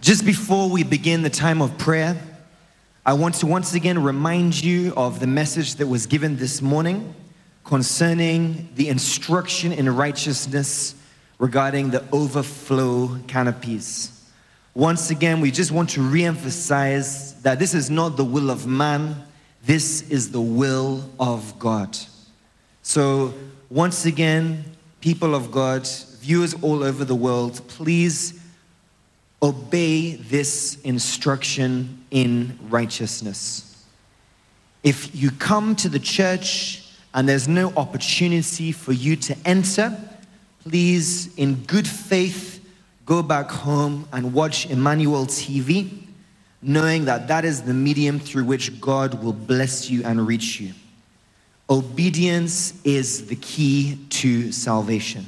Just before we begin the time of prayer, I want to once again remind you of the message that was given this morning concerning the instruction in righteousness regarding the overflow canopies. Once again, we just want to re emphasize that this is not the will of man, this is the will of God. So, once again, people of God, viewers all over the world, please obey this instruction in righteousness. If you come to the church and there's no opportunity for you to enter, please, in good faith, go back home and watch Emmanuel TV, knowing that that is the medium through which God will bless you and reach you. Obedience is the key to salvation.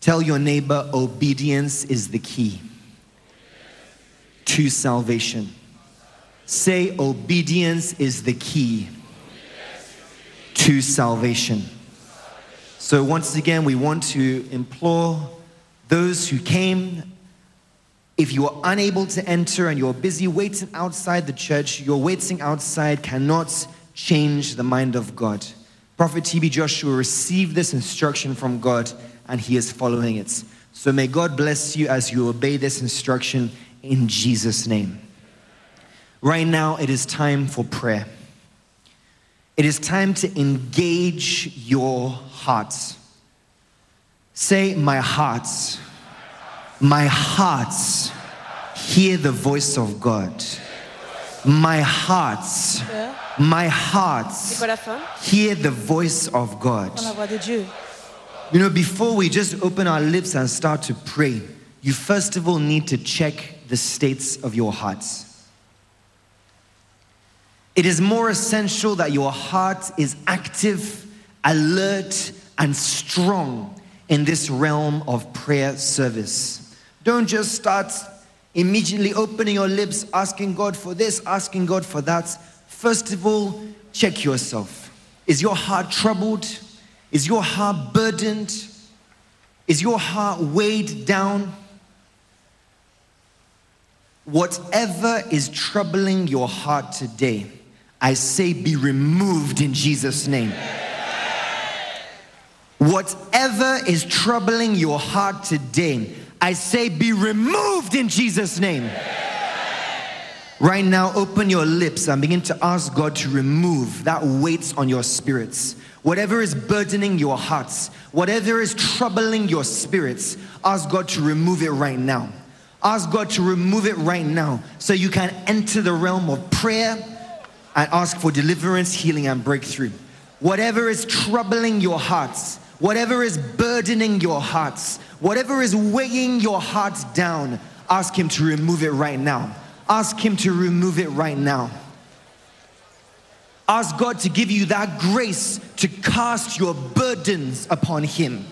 Tell your neighbor, obedience is the key to salvation. Say, obedience is the key to salvation. So, once again, we want to implore those who came. If you are unable to enter and you're busy waiting outside the church, your waiting outside cannot change the mind of God. Prophet TB Joshua received this instruction from God and he is following it. So may God bless you as you obey this instruction in Jesus' name. Right now, it is time for prayer. It is time to engage your hearts. Say, My hearts, my hearts, hear the voice of God. My hearts, my hearts, hear the voice of God. You know, before we just open our lips and start to pray, you first of all need to check the states of your hearts. It is more essential that your heart is active, alert, and strong in this realm of prayer service. Don't just start immediately opening your lips, asking God for this, asking God for that. First of all, check yourself. Is your heart troubled? Is your heart burdened? Is your heart weighed down? Whatever is troubling your heart today, I say be removed in Jesus' name. Whatever is troubling your heart today, I say be removed in Jesus' name. Right now, open your lips and begin to ask God to remove that weight on your spirits. Whatever is burdening your hearts, whatever is troubling your spirits, ask God to remove it right now. Ask God to remove it right now so you can enter the realm of prayer and ask for deliverance, healing, and breakthrough. Whatever is troubling your hearts, whatever is burdening your hearts, whatever is weighing your hearts down, ask Him to remove it right now. Ask Him to remove it right now. Ask God to give you that grace to cast your burdens upon Him.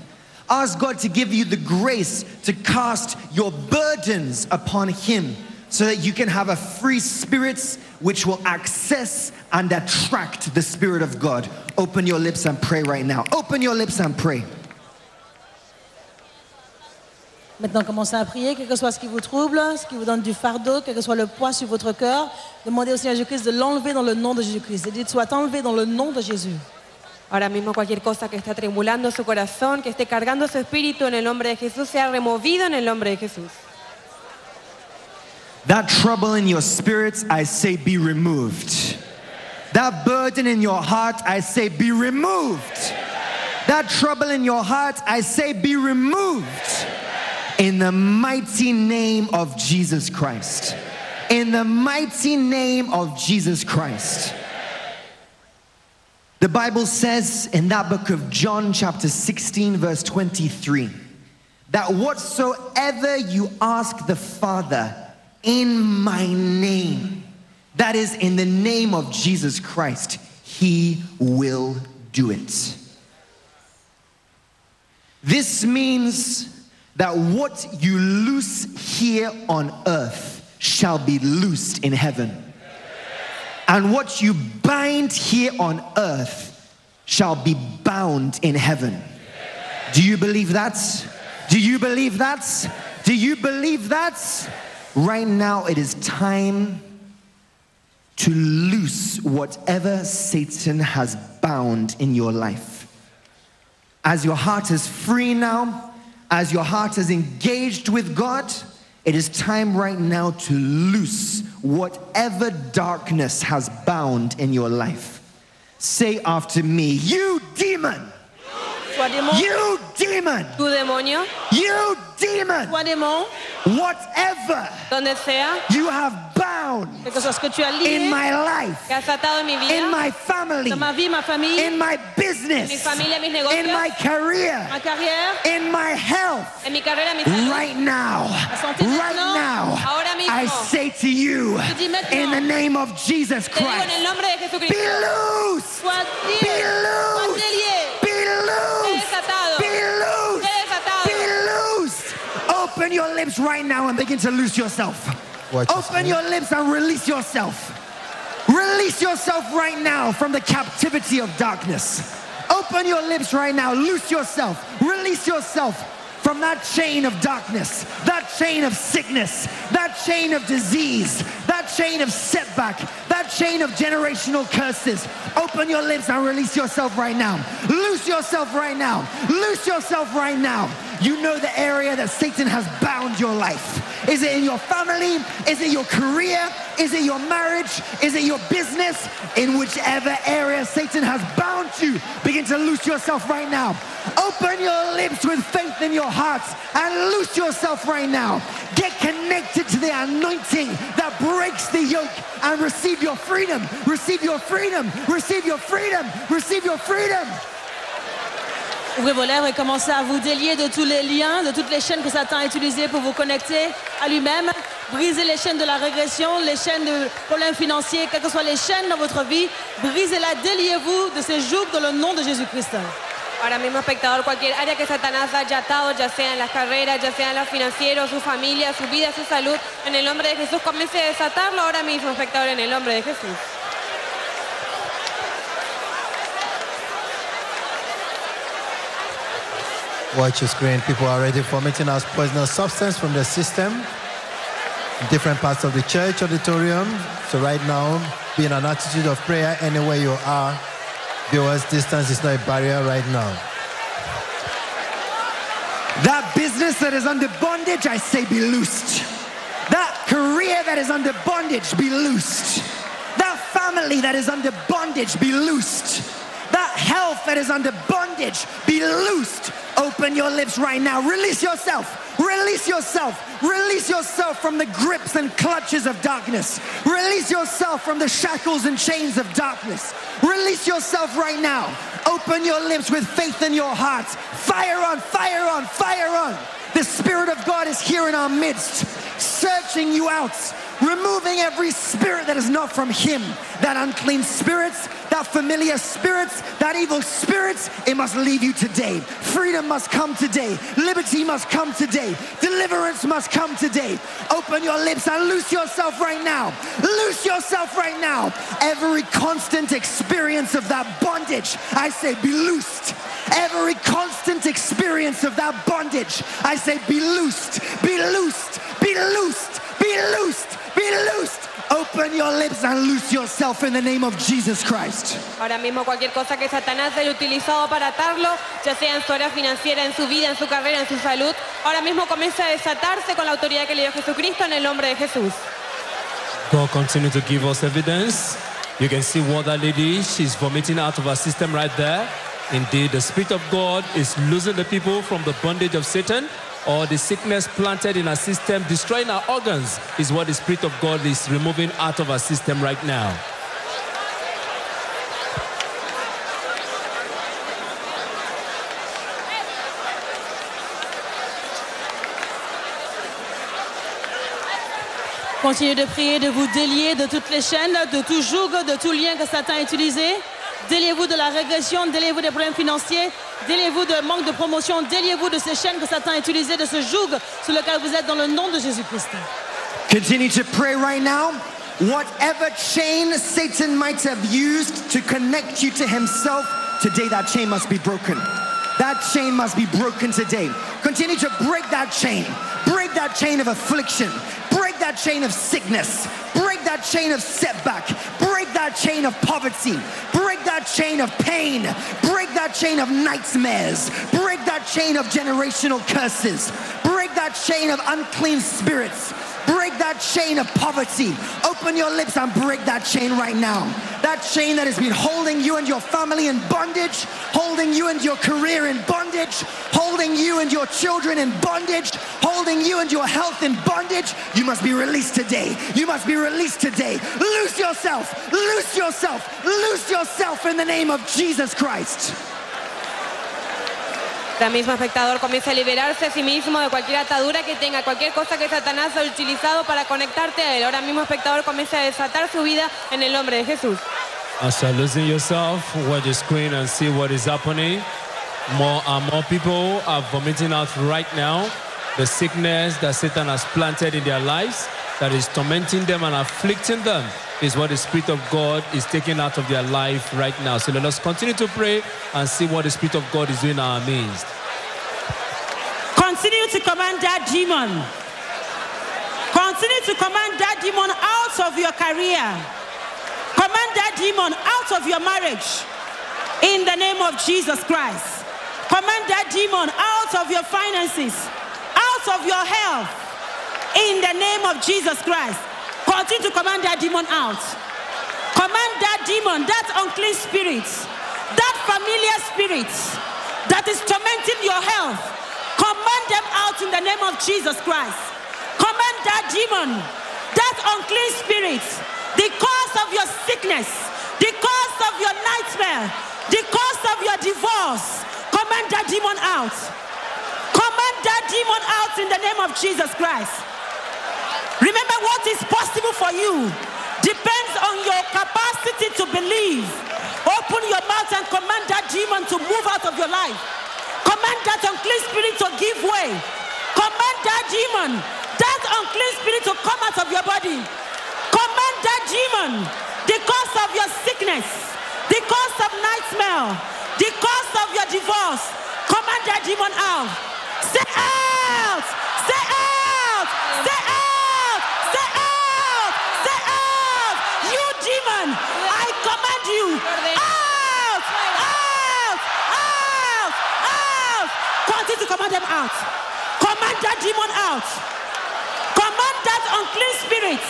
Ask God to give you the grace to cast your burdens upon Him so that you can have a free spirit which will access and attract the Spirit of God. Open your lips and pray right now. Open your lips and pray. Maintenant, commencez à prier, quel que soit ce qui vous trouble, ce qui vous donne du fardeau, quel que soit le poids sur votre cœur. Demandez au Seigneur Jésus-Christ de l'enlever dans le nom de Jésus-Christ. Et dites, soit enlevé dans le nom de Jésus. Ahora mismo cualquier cosa que está tremulando su corazón, que esté cargando su espíritu en el nombre de Jesús, sea removido en el nombre de Jesús. That trouble in your spirits, I say, be removed. That burden in your heart, I say, be removed. That trouble in your heart, I say, be removed. In the mighty name of Jesus Christ. In the mighty name of Jesus Christ. The Bible says in that book of John, chapter 16, verse 23, that whatsoever you ask the Father in my name, that is in the name of Jesus Christ, he will do it. This means that what you loose here on earth shall be loosed in heaven. And what you bind here on earth shall be bound in heaven. Do you believe that? Do you believe that? Do you believe that? Right now, it is time to loose whatever Satan has bound in your life. As your heart is free now, as your heart is engaged with God, it is time right now to loose whatever darkness has bound in your life. Say after me, you demon, You démon, you demon, you demon, whatever donde sea, you have bound quel que soit ce que tu as in my life, que has atado en mi vida, in my family, ma vie, ma famille, in my mi business, familia, mis in my career, ma carrière, in my health. en mi carrera, mi salud. Right now, right now, ahora mismo. I say to you, te dis maintenant, in the name of Jesus Te en el Christ, be loose, sois lié, be sois loose, délié, be loose, desatado. be loose, Sé desatado. be loose. Open your lips right now and begin to loose yourself. Watch Open your lips and release yourself. Release yourself right now from the captivity of darkness. Open your lips right now. Loose yourself. Release yourself from that chain of darkness, that chain of sickness, that chain of disease, that chain of setback, that chain of generational curses. Open your lips and release yourself right now. Loose yourself right now. Loose yourself right now. You know the area that Satan has bound your life. Is it in your family? Is it your career? Is it your marriage? Is it your business? In whichever area Satan has bound you, begin to loose yourself right now. Open your lips with faith in your hearts and loose yourself right now. Get connected to the anointing that breaks the yoke and receive your freedom. Receive your freedom. Receive your freedom. Receive your freedom. Ouvrez vos lèvres et commencez à vous délier de tous les liens, de toutes les chaînes que Satan a utilisées pour vous connecter à lui-même. Brisez les chaînes de la régression, les chaînes de problèmes financiers, quelles que soient les chaînes dans votre vie. Brisez-la, déliez-vous de ces jougs dans le nom de Jésus-Christ. Ahora mismo, espectador, cualquier área que Satanás haya atado, ya sea en las carreras, ya sea en lo financiero, su familia, su vida, su salud, en el nombre de Jesús, comience a desatarlo ahora mismo, espectador, en el nombre de Jesús. Watch your screen. People are already vomiting out poisonous substance from the system. Different parts of the church auditorium. So right now, be in an attitude of prayer anywhere you are. Viewers, distance is not a barrier right now. That business that is under bondage, I say be loosed. That career that is under bondage, be loosed. That family that is under bondage, be loosed. That health that is under bondage, be loosed. Open your lips right now. Release yourself. Release yourself. Release yourself from the grips and clutches of darkness. Release yourself from the shackles and chains of darkness. Release yourself right now. Open your lips with faith in your hearts. Fire on, fire on, fire on. The Spirit of God is here in our midst, searching you out, removing every spirit that is not from Him. That unclean spirits, that familiar spirits, that evil spirits, it must leave you today. Freedom must come today. Liberty must come today. Deliverance must come today. Open your lips and loose yourself right now. Loose yourself right now. Every constant experience of that bondage, I say, be loosed. Every constant experience of that bondage, I say, be loosed, be loosed, be loosed, be loosed, loosed. Open your lips and loose yourself in the name of Jesus Christ. Ahora mismo cualquier cosa que Satanás haya utilizado para atarlo, ya sea en su área financiera, en su vida, en su carrera, en su salud, ahora mismo comienza a desatarse con la autoridad que le dio Jesucristo en el nombre de Jesús. God continue to give us evidence. You can see what that lady, she's vomiting out of her system right there. Indeed, the Spirit of God is losing the people from the bondage of Satan or the sickness planted in our system, destroying our organs, is what the Spirit of God is removing out of our system right now. Continuez de prier, de vous délier de toutes les chaînes, de tout joug, de tout lien que Satan a utilisé. Déliez-vous de la régression, déliez-vous des problèmes financiers, déliez-vous de manque de promotion, déliez-vous de ces chaînes que Satan a utilisées, de ce joug sur lequel vous êtes dans le nom de Jésus-Christ. Continue to pray right now. Whatever chain Satan might have used to connect you to himself, today that chain must be broken. That chain must be broken today. Continue to break that chain. Break that chain of affliction. Break that chain of sickness. Break that chain of setback. That chain of poverty. Break that chain of pain. Break that chain of nightmares. Break that chain of generational curses. Break that chain of unclean spirits. Break that chain of poverty. Open your lips and break that chain right now. That chain that has been holding you and your family in bondage, holding you and your career in bondage, holding you and your children in bondage, holding you and your health in bondage. You must be released today. You must be released today. Loose yourself. Loose yourself. Loose yourself in the name of Jesus Christ. El mismo espectador comienza a liberarse a sí mismo de cualquier atadura que tenga, cualquier cosa que Satanás ha utilizado para conectarte a él. Ahora mismo espectador comienza a desatar su vida en el nombre de Jesús. Uh, As you're losing yourself, watch the screen and see what is happening. More and more people are vomiting out right now the sickness that Satan has planted in their lives that is tormenting them and afflicting them is what the Spirit of God is taking out of their life right now. So let us continue to pray and see what the Spirit of God is doing in our midst. Continue to command that demon. Continue to command that demon out of your career. Command that demon out of your marriage. In the name of Jesus Christ. Command that demon out of your finances, out of your health. In the name of Jesus Christ. Continue to command that demon out. Command that demon, that unclean spirit, that familiar spirit that is tormenting your health. Command them out in the name of Jesus Christ. Command that demon, that unclean spirit, the cause of your sickness, the cause of your nightmare, the cause of your divorce. Command demon out. Command that demon out in the name of Jesus Christ. Remember what is possible for you depends on your capacity to believe. Open your mouth and command that demon to move out of your life. Command that unclean spirit to give way. Command that demon, that unclean spirit to come out of your body. Command that demon, the cause of your sickness, the cause of nightmare, the cause of your divorce. Command that demon out. Say out! Say out! Say out! Say out! Say out! You demon, I command you out! Out! Out! Out! Continue to command them out. Command that demon out. Command that unclean spirit,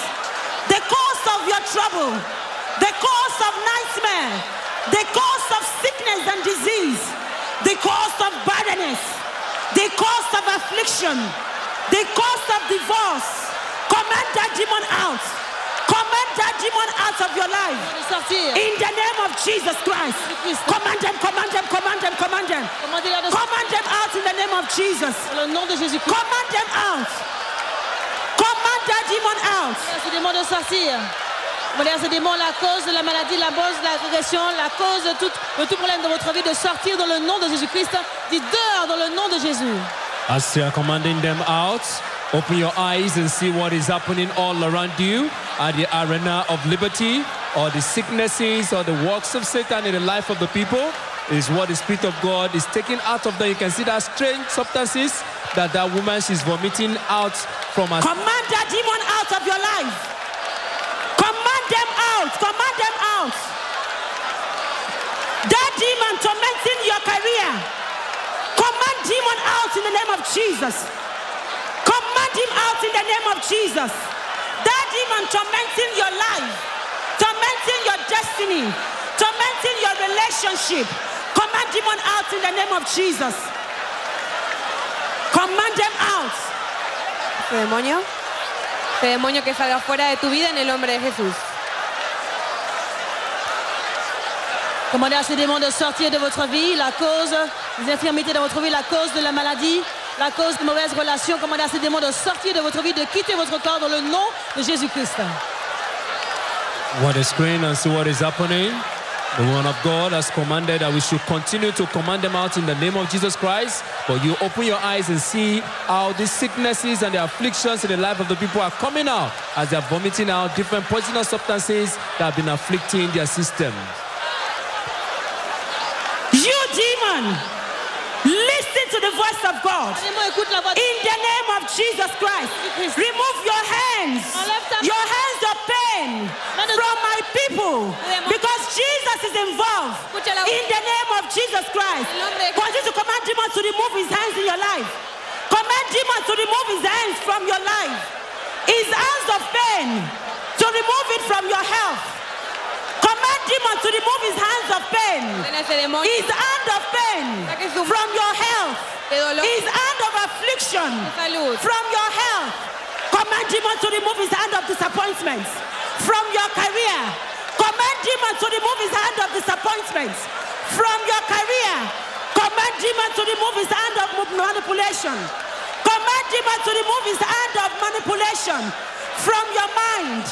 the cause of your trouble, the cause of nightmare, the cause of sickness and disease, the cause of barrenness, the cause of affliction, the cause of divorce. Command that demon out. Command that demon out of your life. In the name of Jesus Christ. Command them, command them, command them, command them. Commandez-la de sortir. Command them out in the name of Jesus. Dans le nom de Jésus-Christ. Command them out. Command that demon out. Commandez à ce démon de sortir. Commandez à ce démon la cause de la maladie, la cause de la régression, la cause de tout, de tout problème de votre vie de sortir dans le nom de Jésus-Christ. Dites dehors dans le nom de Jésus. As you are commanding them out, open your eyes and see what is happening all around you at the arena of liberty, or the sicknesses or the works of Satan in the life of the people. Is what the Spirit of God is taking out of them. You can see that strange substances that that woman she's vomiting out from her. Command that demon out of your life. Out. That demon tormenting your career. Command demon out in the name of Jesus. Command him out in the name of Jesus. That demon tormenting your life, tormenting your destiny, tormenting your relationship. Command demon out in the name of Jesus. Command them out. Demonio, este demonio que salga fuera de tu vida en el nombre de Jesús. Commandez à ce démon de sortir de votre vie, la cause des infirmités dans votre vie, la cause de la maladie, la cause de mauvaises relations. Commandez à ce démon de sortir de votre vie, de quitter votre corps dans le nom de Jésus-Christ. What is screen and see what is happening. The one of God has commanded that we should continue to command them out in the name of Jesus Christ. But you open your eyes and see how these sicknesses and the afflictions in the life of the people are coming out as they are vomiting out different poisonous substances that have been afflicting their system. Demon, listen to the voice of God. Démon, écoute la voix de In the name of Jesus Christ, remove your hands Your hands of pain from my people because Jesus is involved. In the name of Jesus Christ. Continue to command demons to remove his hands in your life. Command demons to remove his hands from your life. His hands of pain to remove it from your health. Demons to remove his hands of pain. Ordena ese demonio His hand of pain from your health. His hand of affliction from your health. Command demons to remove his hand of disappointments from your career. Command demons to remove his hand of disappointments from your career. Command demons to remove his hand of manipulation. Command demons to remove his hand of manipulation from your mind.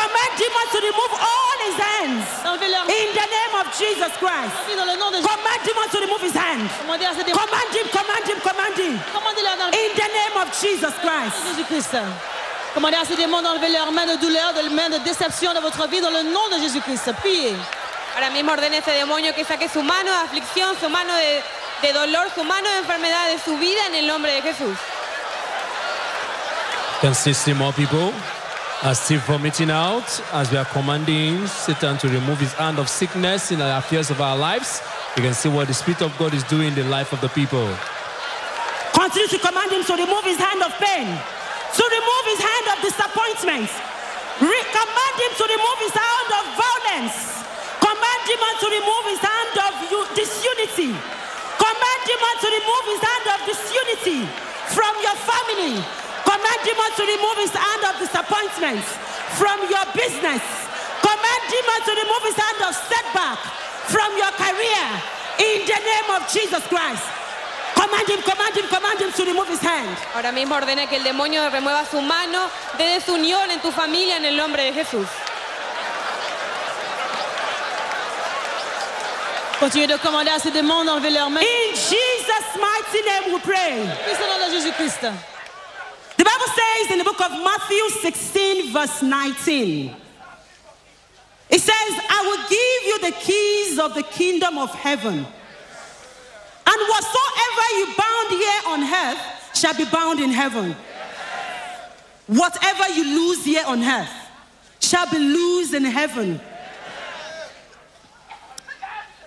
Command demons to remove all his hands in the name of Jesus Christ. vie dans le nom de Jésus. Command demons to remove his hand. Commandez à ces démons. Command him, command him, command him. Commandez-leur dans le nom In the name of Jesus Christ. Jésus-Christ. Commandez à ces démons d'enlever leurs mains de douleur, de mains de déception dans votre vie dans le nom de Jésus-Christ. Priez. Ahora mismo ordena ese demonio que saque su mano de aflicción, su mano de, de dolor, su mano de enfermedad de su vida en el nombre de Jesús. can still see more people are still vomiting out as we are commanding Satan to remove his hand of sickness in the affairs of our lives. You can see what the Spirit of God is doing in the life of the people. Continue to command him to remove his hand of pain, to remove his hand of disappointments. Re- command him to remove his hand of violence. Command him to remove his hand of disunity. Command him to remove his hand of disunity from your family. Command him to remove his hand of disappointments from your business. Command him to remove his hand of setback from your career in the name of Jesus Christ. Command him, command him, command him to remove his hand. Ahora mismo ordena que el demonio remueva su mano de desunión en tu familia en el nombre de Jesús. Continuez de commander à ces démons d'enlever leurs mains. In Jesus' mighty name we pray. Christ, au nom de Jésus-Christ. The Bible says in the book of Matthew 16, verse 19, it says, I will give you the keys of the kingdom of heaven. And whatsoever you bound here on earth shall be bound in heaven. Whatever you lose here on earth shall be loosed in heaven.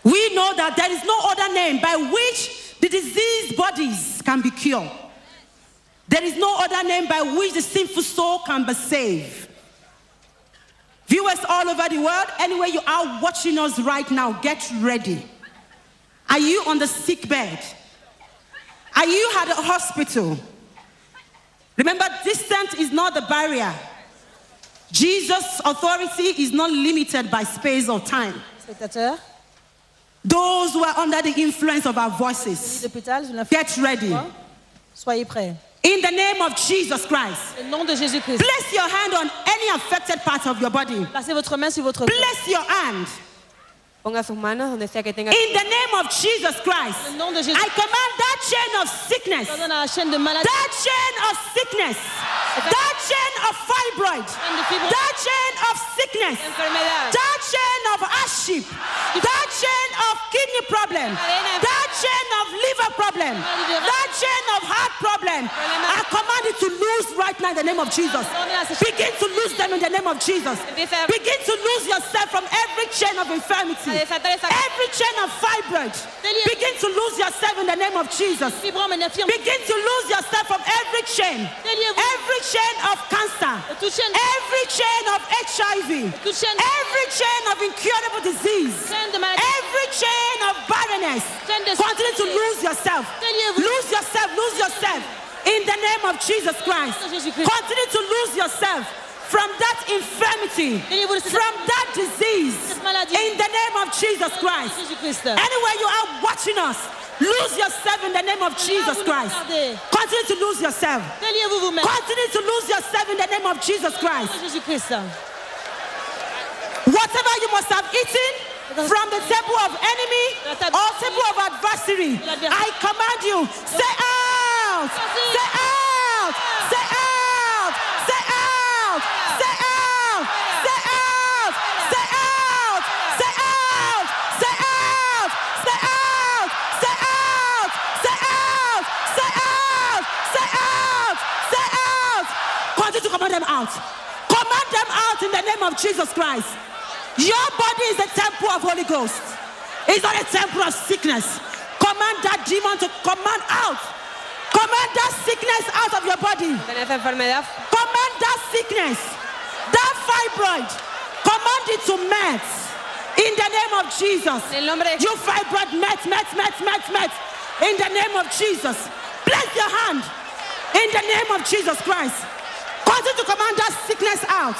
We know that there is no other name by which the diseased bodies can be cured. There is no other name by which the sinful soul can be saved. Viewers all over the world, anywhere you are watching us right now, get ready. Are you on the sick bed? Are you at a hospital? Remember, distance is not the barrier. Jesus' authority is not limited by space or time. Those who are under the influence of our voices, get ready. Soyez prêts. In the name of Jesus Christ. Au nom de Jésus-Christ. Place your hand on any affected part of your body. Placez votre main sur votre corps. Place your hand. Ponga sus manos donde sea que tenga. In the name of Jesus Christ. Au nom de Jésus. I command that chain of sickness, la chaîne de maladie. that chain of sickness, that chain of fibroid, Chaîne de fibrose. that chain of sickness, that chain of hardship, that chain of kidney problem, that chain of liver problem, that chain of heart problem. I command it to lose right now in the name of Jesus. Begin to lose them in the name of Jesus. Begin to lose yourself from every chain of infirmity, every chain of fibroid. Begin to lose yourself in the name of Jesus. Fibrome, une infirmité. Begin to lose yourself from every chain, every chain of cancer, every chain of HIV, every chain of incurable disease, chaîne de maladie. every chain of barrenness. Continue to lose yourself. Lose yourself, lose yourself. In the name of Jesus Christ. Continue to lose yourself from that infirmity, from that disease. In the name of Jesus Christ. Anywhere you are watching us, lose yourself in the name of Jesus Christ. Continue to lose yourself. Continue to lose yourself in the name of Jesus Christ. Whatever you must have eaten from the table of enemy or table of adversary, I command you, say out, say out, say out, say out, say out, say out, say out, say out, say out, say out, say out, say out, say out, say out, say out. Continue to command them out. Command them out in the name of Jesus Christ. Your body is a temple of Holy Ghost. It's not a temple of sickness. Command that demon to command out. Command that sickness out of your body. Command that sickness, that fibroid. Command it to melt. In the name of Jesus. En el nombre de You fibroid melt, melt, melt, melt, melt. In the name of Jesus. Place your hand. In the name of Jesus Christ. Continue to command that sickness out.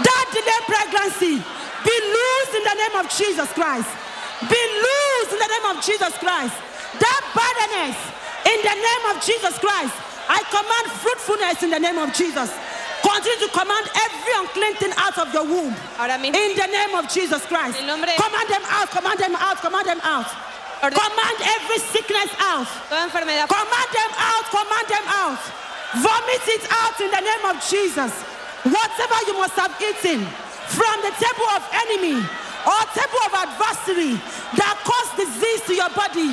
That delayed pregnancy. Be loose in the name of Jesus Christ. Be loose in the name of Jesus Christ. That barrenness. In the name of Jesus Christ. I command fruitfulness in the name of Jesus. Continue to command every unclean thing out of your womb. In the name of Jesus Christ. En el nombre de- Command them out, command them out, command them out. Command every sickness out. Command them out, command them out. Vomit it out in the name of Jesus. Whatever you must have eaten from the table of enemy or table of adversary that caused disease to your body,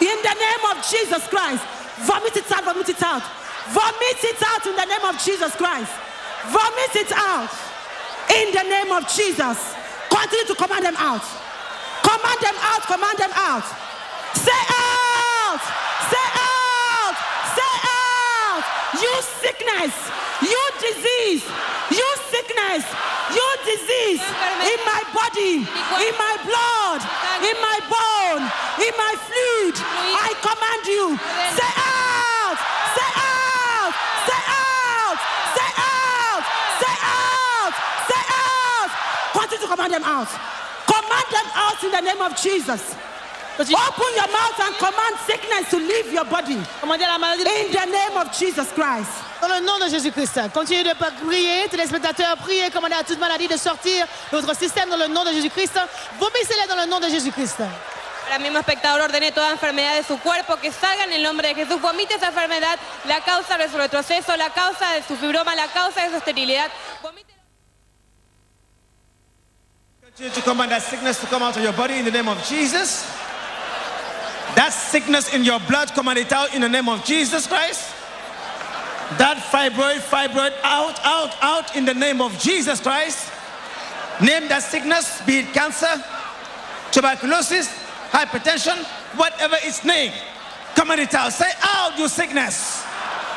in the name of Jesus Christ, vomit it out, vomit it out. Vomit it out in the name of Jesus Christ. Vomit it out in the name of Jesus. Continue to command them out. Command them out, command them out. Say out! Say out! Say out! You sickness, you disease, you sickness, you disease in my body, in my blood, in my bone, in my fluid. I command you. Say out! Say out! Say out! Say out! Say out! Say out! Continue to command them out. Command them out in the name of Jesus. Open your mouth and command sickness to leave your body. Commandez la maladie In the name of Jesus Christ. Dans le nom de Jésus-Christ, continuez de prier, téléspectateurs, priez, commandez à toute maladie de sortir de votre système dans le nom de Jésus-Christ. Vomissez-les dans le nom de Jésus-Christ. Ahora mismo, espectador, ordene toda enfermedad de su cuerpo que salga en el nombre de Jesús. Vomite esa enfermedad, la causa de su retroceso, la causa de su fibroma, la causa de su esterilidad. Vomite- Continue to command that sickness to come out of your body in the name of Jesus. That sickness in your blood, command it out in the name of Jesus Christ. That fibroid, fibroid, out, out, out in the name of Jesus Christ. Name that sickness, be it cancer, tuberculosis, hypertension, whatever its name. Command it out. Say out, you sickness,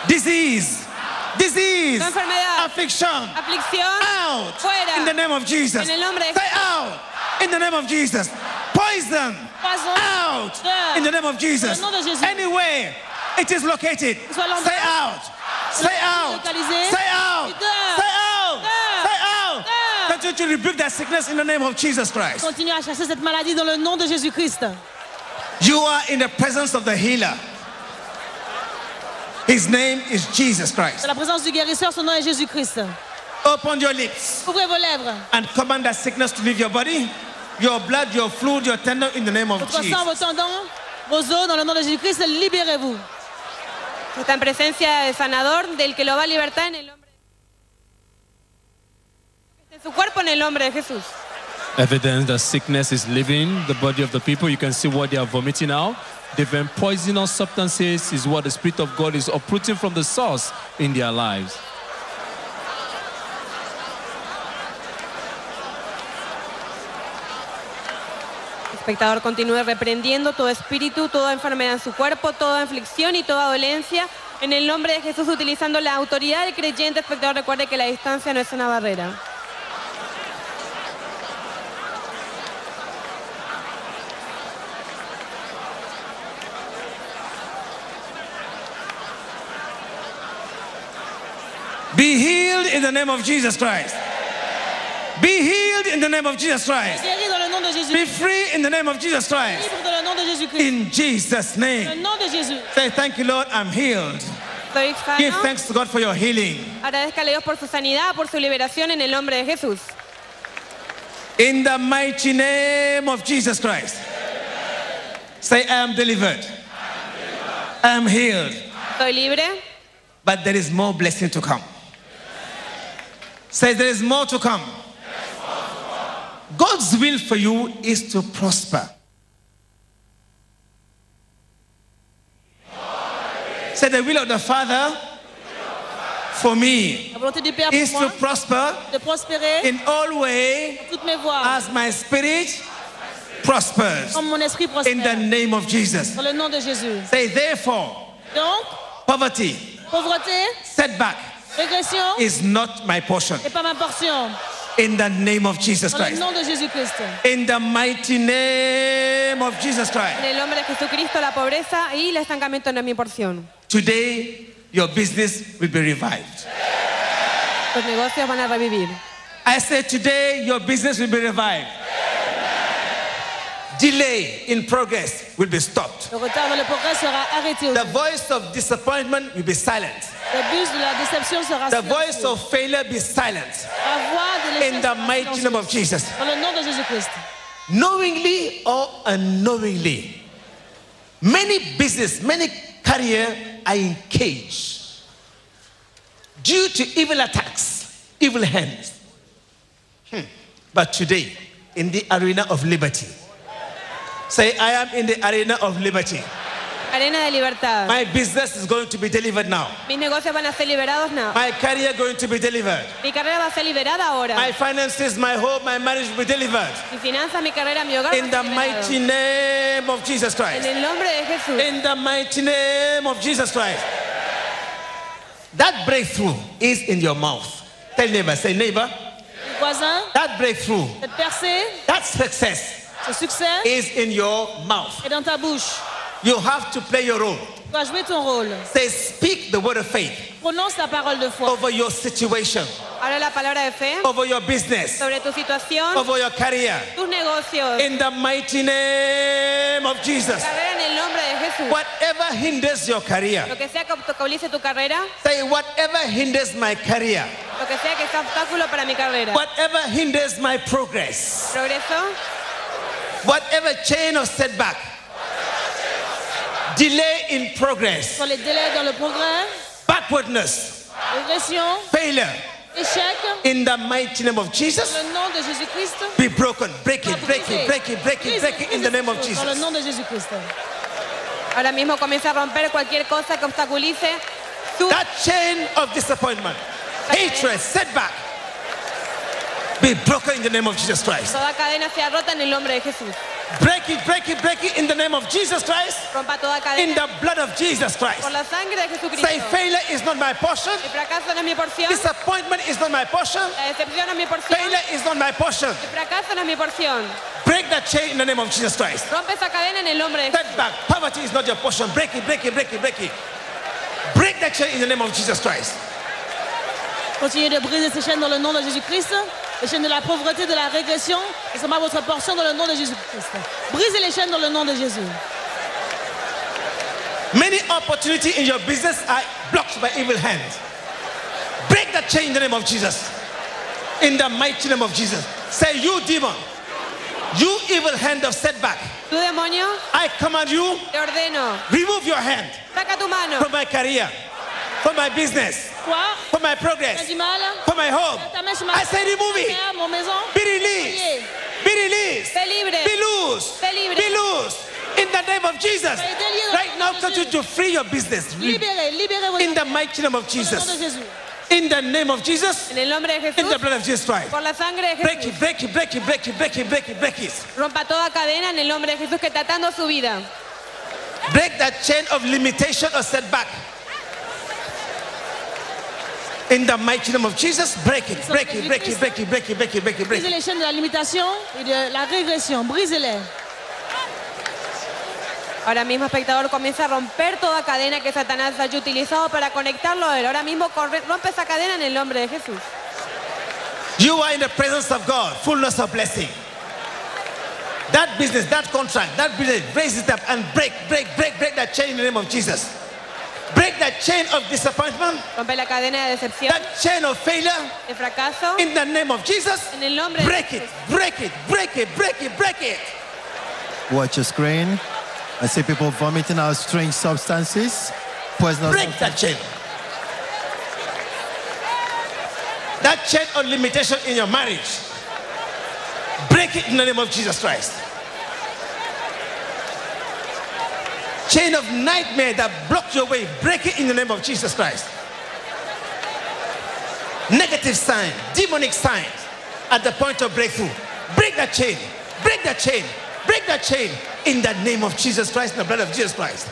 disease, disease, affliction, Aflicción. out Fuera. in the name of Jesus. En el nombre de Say out in the name of Jesus. Poison Poison. out in the name of Jesus. Au nom de Jésus. Anywhere it is located, say out. Say out. Say out. Say out. Say out. Continue to rebuke that sickness in the name of Jesus Christ. Continuez à chasser cette maladie dans le nom de Jésus-Christ. You are in the presence of the healer. His name is Jesus Christ. La présence du guérisseur, son nom est Jésus-Christ. Open your lips Ouvrez vos lèvres. and command that sickness to leave your body, your blood, your fluid, your tender in the name of Votre Jesus. sang, vos tendons, vos os, dans le nom de Jésus-Christ, libérez-vous. Está en presencia del sanador, del que lo va a libertar en el nombre de su cuerpo en el nombre de Jesús. Evidence that sickness is leaving the body of the people. You can see what they are vomiting out. Different poisonous substances is what the Spirit of God is uprooting from the source in their lives. Espectador continúe reprendiendo todo espíritu, toda enfermedad en su cuerpo, toda aflicción y toda dolencia. En el nombre de Jesús, utilizando la autoridad del creyente, espectador, recuerde que la distancia no es una barrera. Be healed in the name of Jesus Christ. Be healed in the name of Jesus Christ. Jésus. Be free in the name of Jesus Christ. Libre dans le nom de Jésus-Christ. In Jesus' Dans le name. nom de Jésus. Say, Thank you, Lord, I'm healed. Give thanks to God for your healing. Agradezcale a Dios por su sanidad, por su liberación en el nombre de Jesús. In the mighty name of Jesus Christ. Say, I am delivered. I am healed. Soy libre, But there is more blessing to come. Say, there is more to come. God's will for you is to prosper. Say, the will of the Father for me La volonté du Père is to prosper in all way toutes mes voies, as my spirit prospers. comme mon esprit In the name of Jesus. Dans le nom de Jésus. Say, therefore, poverty, setback is not my portion. N'est pas ma portion. In the name of Jesus Christ. nom de Jésus-Christ. In the mighty name of Jesus Christ. En el nombre de Jesucristo, la pobreza y el estancamiento no es mi porción. Today, your business will be revived. Los negocios van a revivir. I said, today, your business will be revived. Delay in progress will be stopped. Le retard dans le progrès sera arrêté. The voice of disappointment will be silent. Le bus de la déception sera The voice of failure will be silent. La voix de l'échec In the mighty name of. Jesus. Dans le nom de Jésus-Christ. Knowingly or unknowingly, many business, many career are in cage due to evil attacks, evil hands. Hmm. But today, in the arena of liberty, say, I am in the arena of liberty. Arena de libertad. My business is going to be delivered now. Mis negocios van a ser liberados, now. My career going to be delivered. Mi carrera va a ser liberada ahora. My finances, my home, my marriage will be delivered. Mi finanza, mi carrera, mi hogar. In the van a ser liberados. mighty name of Jesus Christ. En Christ. el nombre de Jesús. In the mighty name of Jesus Christ. That breakthrough is in your mouth. Tell neighbor, say neighbor, Voisin, that breakthrough, cette percée, that success ce succès is in your mouth. est dans ta bouche. You have to play your role. Tu dois jouer ton rôle. Say, speak the word of faith Prononce la parole de foi over your situation, Habla la palabra de fe over your business, sobre tu situación, over your career. tus negocios. In the mighty name of Jesus. En el nombre de Jesús. Whatever hinders your career, Lo que sea que obstaculice tu carrera, say, whatever hinders my career, lo que sea que sea obstáculo para mi carrera. whatever hinders my progress, Progreso, whatever chain of setback, delay in progress, sur les délais dans le progrès, backwardness, régression, failure, échec. in the mighty name of Jesus. Dans Jesus, le nom de Jésus-Christ. be broken. Break it, break it, break it, break it, break it in the name of tout Dans le Jesus. nom de Jésus-Christ. ahora mismo comienza a romper cualquier cosa que obstaculice tu That chain of disappointment, hatred, setback, be broken in the name of Jesus Christ. toda cadena sea rota en el nombre de Jesús. Break it, break it, break it in the name of Jesus Christ, Rompa toda cadena. in the blood of Jesus Christ. por la sangre de Jesucristo. Say, failure is not my portion, El fracaso no es mi porción, disappointment is not my portion, la decepción no es mi porción, failure is not my portion. el fracaso no es mi porción. Break that chain in the name of Jesus Christ. Rompe esa cadena en el nombre de Jesús. Setback, poverty is not your portion. Break it, break it, break it, break it. Break that chain in the name of Jesus Christ. Continuez de briser ces chaînes dans le nom de Jésus-Christ. Les chaînes de la pauvreté, de la régression. Sont pas votre portion dans le nom de Jésus-Christ. Brisez les chaînes dans le nom de Jésus. Many opportunities in your business are blocked by evil hands. Break that chain in the name of Jesus. In the mighty name of Jesus. Say, you demon, you evil hand of setback, Tu demonio, I command you, te ordeno, remove your hand saca tu mano from my career, from my business, from my progress, from my home. Ta main sur ma I say, remove it. Be released. Be released. Be loose. Be loose. In the name of Jesus. Soyez déliés dans Right now, continue to free your business. In the mighty name of Dans le nom de Jesus. In the name of Jesus. en el nombre de In the blood of Jesus Christ. por la sangre de Break it, break it, break it, break it, break it, break it, break it. Rompa toda cadena en el nombre de Jesús que está atando su vida. Break that chain of limitation or setback. In the mighty name of Jesus, break it, break it, break it, break it, break it, break it, break it, break Brisez it. les chaînes de la limitation et de la régression. Brisez-les. Ahora mismo, espectador, comienza a romper toda cadena que Satanás haya utilizado para conectarlo a él. Ahora mismo rompe esa cadena en el nombre de Jesús. You are in the presence of God, fullness of blessing. That business, that contract, that business, raise it up and break, break, break, break that chain in the name of Jesus. Break that chain of disappointment, Rompe la cadena de decepción, that chain of failure de fracaso. in the name of Jesus. En el nombre de Break it, break it, break it, break it, break it. Watch your screen. I see people vomiting out strange substances, poisonous Break that chain. That chain of limitation in your marriage. Break it in the name of Jesus Christ. Chain of nightmare that blocked your way. Break it in the name of Jesus Christ. Negative sign, demonic signs at the point of breakthrough. Break that chain, break that chain, break that chain in the name of Jesus Christ, in the blood of Jesus Christ.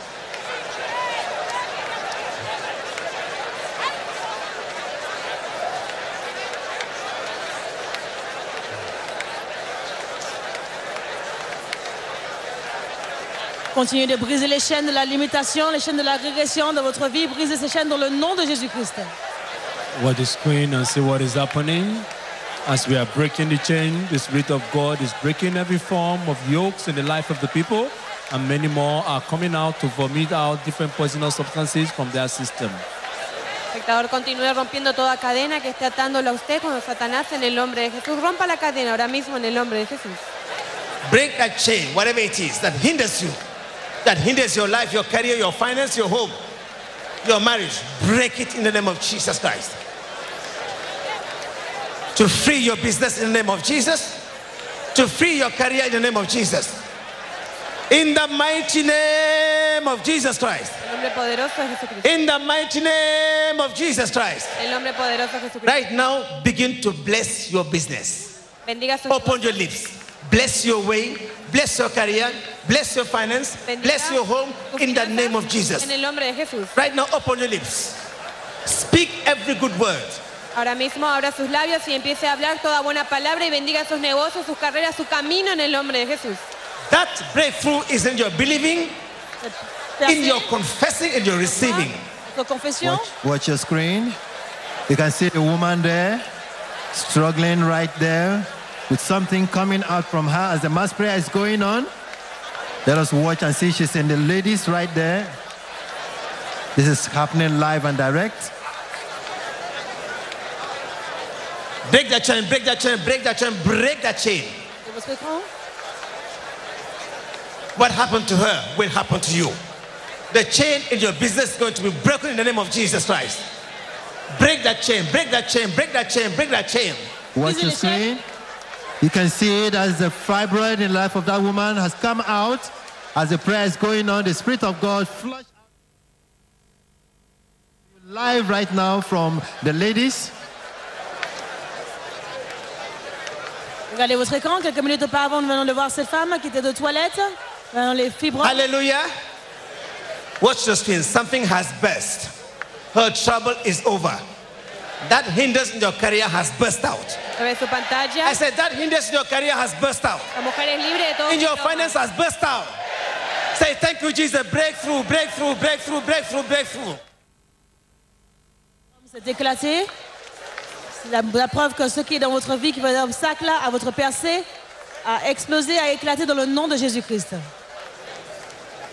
Continuez de briser les chaînes de la limitation, les chaînes de la régression de votre vie. Brisez ces chaînes dans le nom de Jésus-Christ. Watch the screen and see what is happening. As we are breaking the chain, the Spirit of God is breaking every form of yokes in the life of the people, and many more are coming out to vomit out different poisonous substances from their system. Espectador, continúe rompiendo toda cadena que esté atándolo a usted con Satanás en el nombre de Jesús. Rompa la cadena ahora mismo en el nombre de Jesús. Break that chain, whatever it is that hinders you, that hinders your life, your career, your finance, your home, your marriage. Break it in the name of Jesus Christ. To free your business in the name of Jesus, to free your career in the name of Jesus. In the mighty name of Jesus Christ. En el nombre poderoso de Jesucristo. In the mighty name of Jesus Christ. En el nombre poderoso de Jesucristo. Right now, begin to bless your business. Open your lips. Bless your way. Bless your career. Bless your finance. Bless your home in the name of Jesus. En el nombre de Jesús. Right now, open your lips. Speak every good word. Ahora mismo abra sus labios y empiece a hablar toda buena palabra y bendiga sus negocios, sus carreras, su camino en el nombre de Jesús. That breakthrough is in your believing, in your confessing, in your receiving. Watch, watch your screen. You can see the woman there, struggling right there, with something coming out from her as the mass prayer is going on. Let us watch and see. She's in the ladies right there. This is happening live and direct. Break that chain, break that chain, break that chain, break that chain. De votre écran. What happened to her will happen to you. The chain in your business is going to be broken in the name of Jesus Christ. Break that chain, break that chain, break that chain, break that chain. Watch Is it the a check? screen. You can see it as the fibroid in the life of that woman has come out. As the prayer is going on, the Spirit of God flush out. Live right now from the ladies. Regardez votre écran. Quelques minutes auparavant, nous venons de voir cette femme qui était de toilette. Euh, dans les fibres. Hallelujah. Watch the screen. Something has burst. Her trouble is over. That hinders in your career has burst out. I said that hinders in your career has burst out. In your finance has burst out. Say thank you, Jesus. Breakthrough, breakthrough, breakthrough, breakthrough, breakthrough. C'est éclaté. C'est la, la preuve que ce qui est dans votre vie, qui va être un obstacle à votre percée, a explosé, a éclaté dans le nom de Jésus-Christ.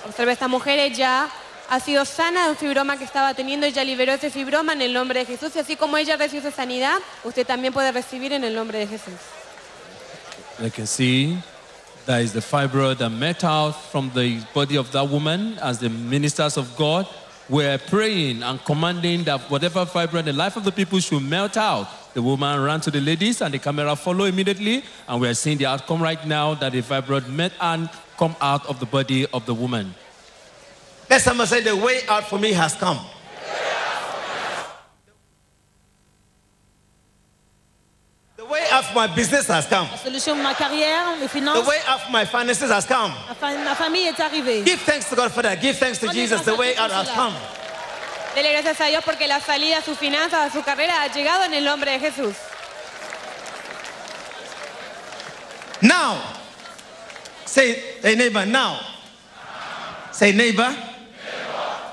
Observa esta mujer, ella ha sido sana de un fibroma que estaba teniendo, ella liberó ese fibroma en el nombre de Jesús y así como ella recibió esa sanidad, usted también puede recibir en el nombre de Jesús. You can see that is the fibroid that met out from the body of that woman as the ministers of God were praying and commanding that whatever fibroid in the life of the people should melt out. The woman ran to the ladies and the camera followed immediately and we are seeing the outcome right now that the fibroid met and come out of the body of the woman. Let someone say the way out for me has come. The way out for my business has come. Solution de ma carrière, mes The finances. way out for my finances has come. Ma, fa- ma famille est arrivée. Give thanks to God for that. Give thanks to Jesus. The way out has come. Dele gracias a Dios porque la salida a sus finanzas, a su carrera ha llegado en el nombre de Jesús. Now, say, hey neighbor, now. Say neighbor,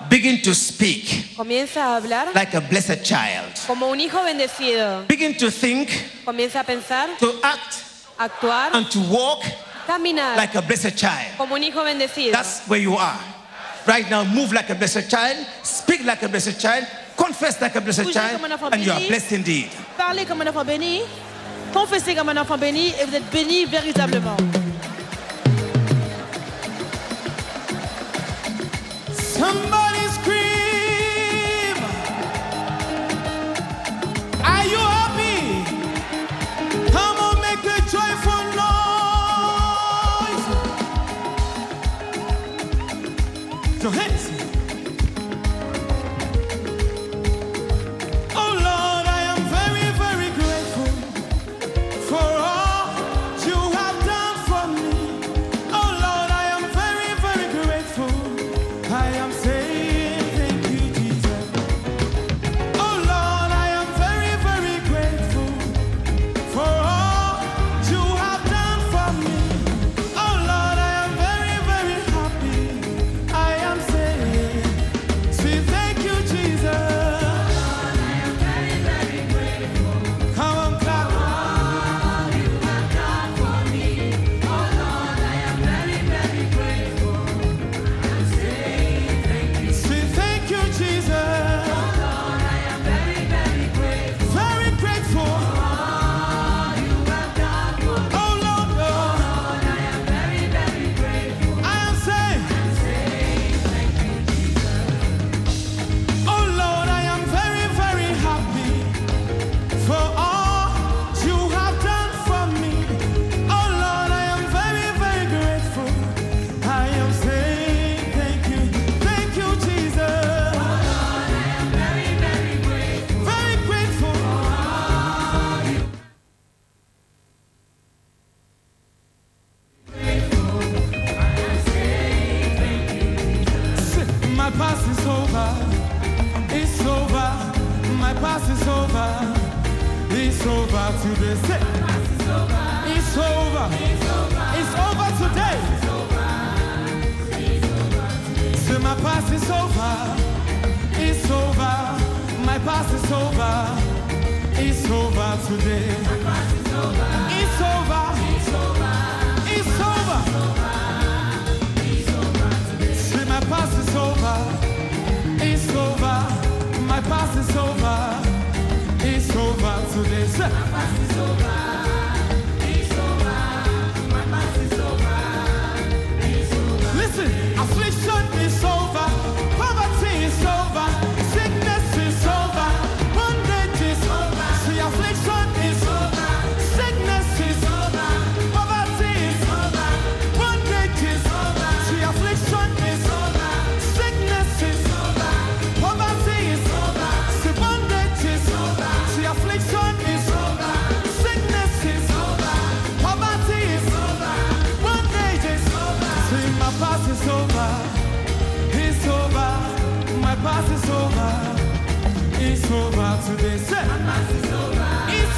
begin to speak Comienza a hablar like a blessed child. como un hijo bendecido. Begin to think, Comienza a pensar, to act, actuar, and to walk caminar like a blessed child. como un hijo bendecido. That's where you are. Right now, move like a blessed child, speak like a blessed child, confess like a blessed Bougez child, comme un enfant and you are béni. blessed indeed. Parlez comme un enfant béni. Confessez comme un enfant béni et vous êtes béni véritablement. Somebody scream.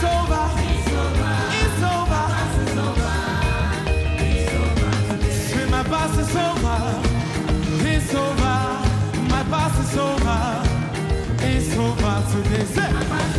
Over, it's over, it's over. Say, my past is over, it's over, my past is over, it's over today. Say,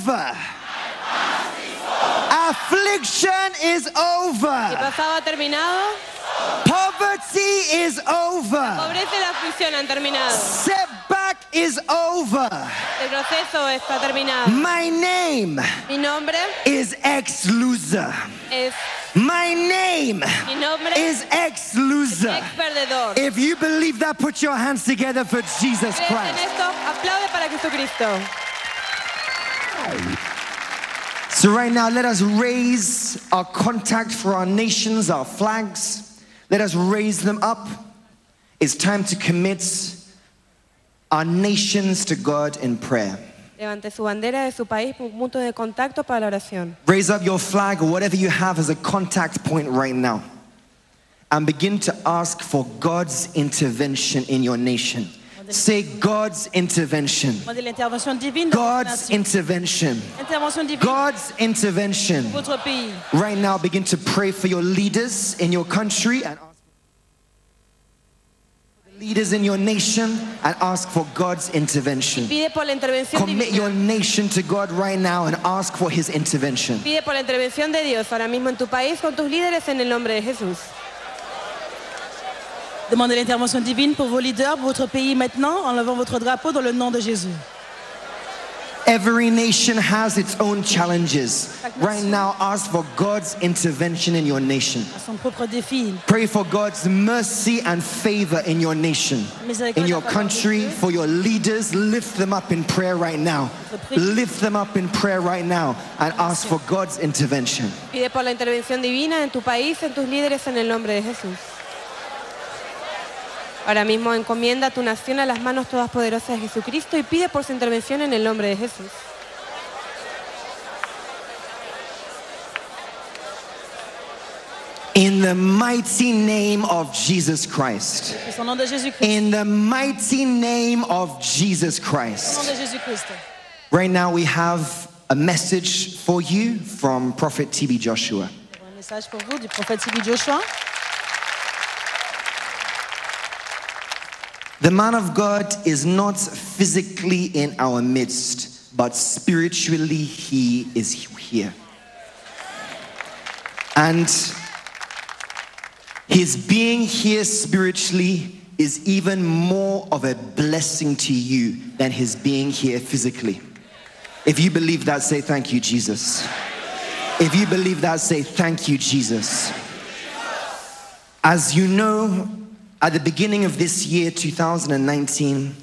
over. Affliction is over. pasado ha terminado. Poverty is over. Pobreza y la aflicción han terminado. Setback is over. El proceso está terminado. My name Mi nombre is ex loser. es My name mi nombre is ex loser. If you believe that, put your hands together for Jesus ¿Crees en Christ. So, right now, let us raise our contact for our nations, our flags. Let us raise them up. It's time to commit our nations to God in prayer. Levante su bandera de su país como un punto de contacto para la oración. Raise up your flag or whatever you have as a contact point right now and begin to ask for God's intervention in your nation. Say God's intervention. Demandez l'intervention divine dans votre God's intervention. God's intervention. dans votre pays. Right now, begin to pray for your leaders in your country and ask for the leaders in your nation and ask for God's intervention. Pide por la intervención Commit your nation to God right now and ask for His intervention. Pide por la intervención de Dios ahora mismo en tu país con tus líderes en el nombre de Jesús. Demandez l'intervention divine pour vos leaders, pour votre pays maintenant, en levant votre drapeau dans le nom de Jésus. Every nation has its own challenges. Right now, ask for God's intervention in your nation. À son propre défi. Pray for God's mercy and favor in your nation, in your country, for your leaders. Lift them up in prayer right now. Lift them up in prayer right now and ask for God's intervention. Pide por la intervención divina en tu país, en tus líderes en el nombre de Jesús. Ahora mismo encomienda tu nación a las manos todas poderosas de Jesucristo y pide por su intervención en el nombre de Jesús. In the mighty name of Jesus Christ. In the mighty name of Jesus Christ. Right now, we have a message for you from Prophet TB Joshua. The man of God is not physically in our midst, but spiritually he is here. And his being here spiritually is even more of a blessing to you than his being here physically. If you believe that, say thank you, Jesus. If you believe that, say thank you, Jesus. As you know, at the beginning of this year, 2019,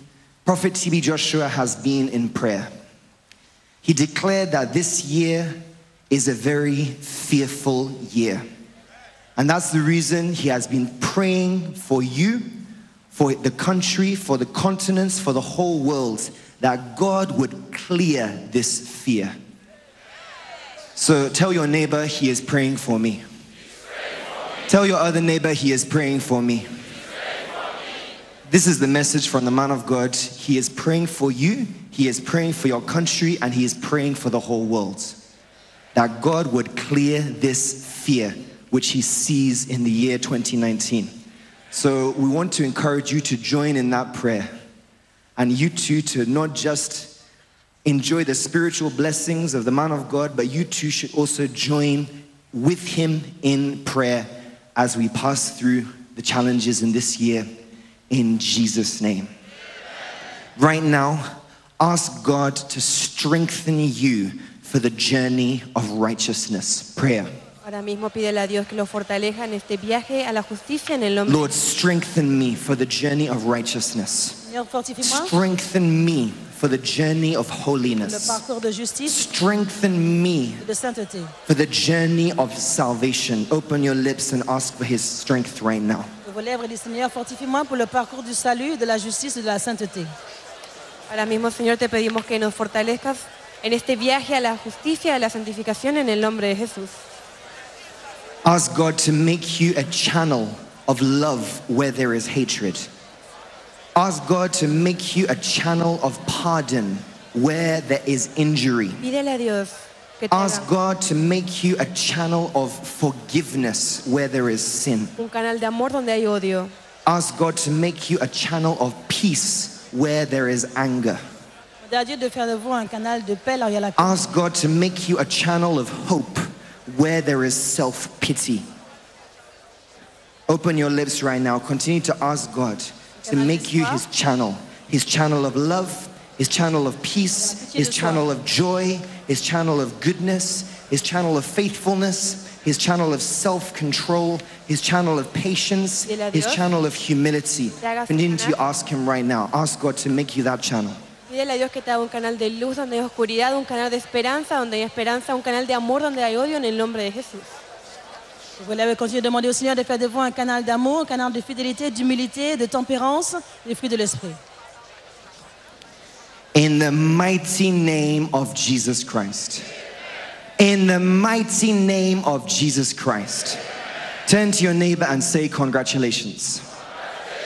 Prophet TB Joshua has been in prayer. He declared that this year is a very fearful year. And that's the reason he has been praying for you, for the country, for the continents, for the whole world, that God would clear this fear. So tell your neighbor, he is praying for me. Tell your other neighbor, he is praying for me. This is the message from the man of God. He is praying for you, he is praying for your country, and he is praying for the whole world. That God would clear this fear which he sees in the year 2019. So we want to encourage you to join in that prayer. And you too to not just enjoy the spiritual blessings of the man of God, but you too should also join with him in prayer as we pass through the challenges in this year in Jesus' name. Right now, ask God to strengthen you for the journey of righteousness. Prayer. Ahora mismo pídele a Dios que lo fortalezca en este viaje a la justicia en el nombre Lord, strengthen me for the journey of righteousness. Seigneur, fortifie-moi Strengthen me for the journey of le holiness. parcours de justice Strengthen me et de sainteté. for the journey of salvation. Open your lips and ask for his strength right now. Vos lèvres, dit Seigneur, fortifie-moi pour le parcours du salut, de la justice et de la sainteté. Ahora mismo, Señor, te pedimos que nos fortalezcas en este viaje a la justicia y a la santificación en el nombre de Jesús. Ask God to make you a channel of love where there is hatred. Ask God to make you a channel of pardon where there is injury. Pídele a Dios Ask God to make you a channel of forgiveness where there is sin. un canal de amor donde hay odio. Ask God to make you a channel of peace where there is anger. de faire de vous un canal de paix là où il y a la paix. Ask God to make you a channel of hope where there is self pity. Open your lips right now. Continue to ask God to make you his channel, his channel of love, his channel of peace, his channel of joy, his channel of goodness, his channel of faithfulness, his channel of self control, his channel of patience, his channel of humility. te haga su Continue to ask him right now. Ask God to make you that channel. Pídele a Dios que te haga un canal de luz donde hay oscuridad, un canal de esperanza donde hay esperanza, un canal de amor donde hay odio en el nombre de Jesús. Vous voulez continuer de demander au Seigneur de faire de vous un canal d'amour, un canal de fidélité, d'humilité, de tempérance, des fruits de l'esprit. In the mighty name of Jesus Christ. In the mighty name of Jesus Christ. Turn to your neighbor and say, Congratulations.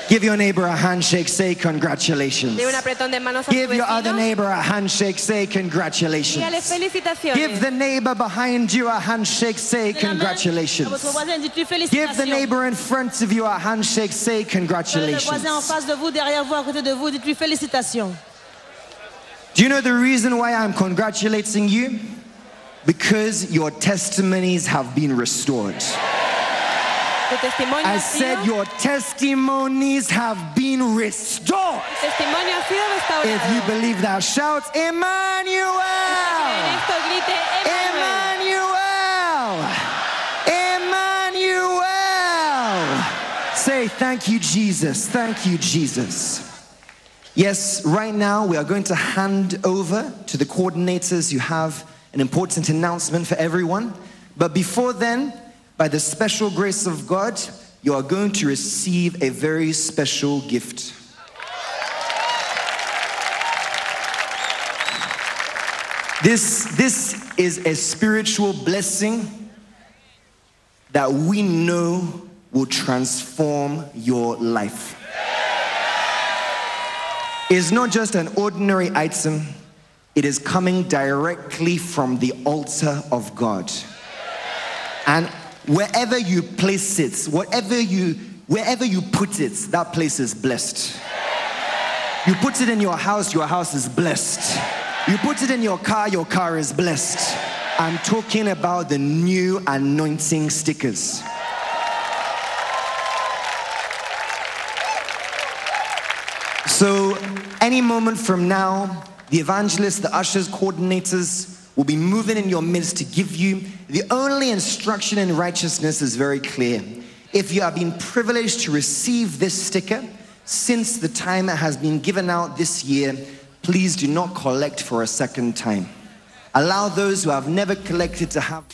Give your neighbor a handshake, say, Congratulations. Dé un de manos a tu Give your other neighbor a handshake, say, Congratulations. Give the neighbor behind you a handshake, say, Donnez la main À votre Congratulations. Give the neighbor in front of you a handshake, say, Congratulations. Do you know the reason why I'm congratulating you? Because your testimonies have been restored. I said your testimonies have been restored. tu testimonio ha sido. If you believe that, shout En Emmanuel! esto Emmanuel. Emmanuel! Emmanuel! Say thank you, Jesus. Thank you, Jesus. Yes, right now we are going to hand over to the coordinators. You have an important announcement for everyone. But before then, by the special grace of God, you are going to receive a very special gift. This, this is a spiritual blessing that we know will transform your life. It's not just an ordinary item, it is coming directly from the altar of God. And wherever you place it, whatever you wherever you put it, that place is blessed. You put it in your house, your house is blessed. You put it in your car, your car is blessed. I'm talking about the new anointing stickers. So, any moment from now, the evangelists, the ushers, coordinators will be moving in your midst to give you the only instruction in righteousness is very clear. If you have been privileged to receive this sticker since the time it has been given out this year, please do not collect for a second time. Allow those who have never collected to have.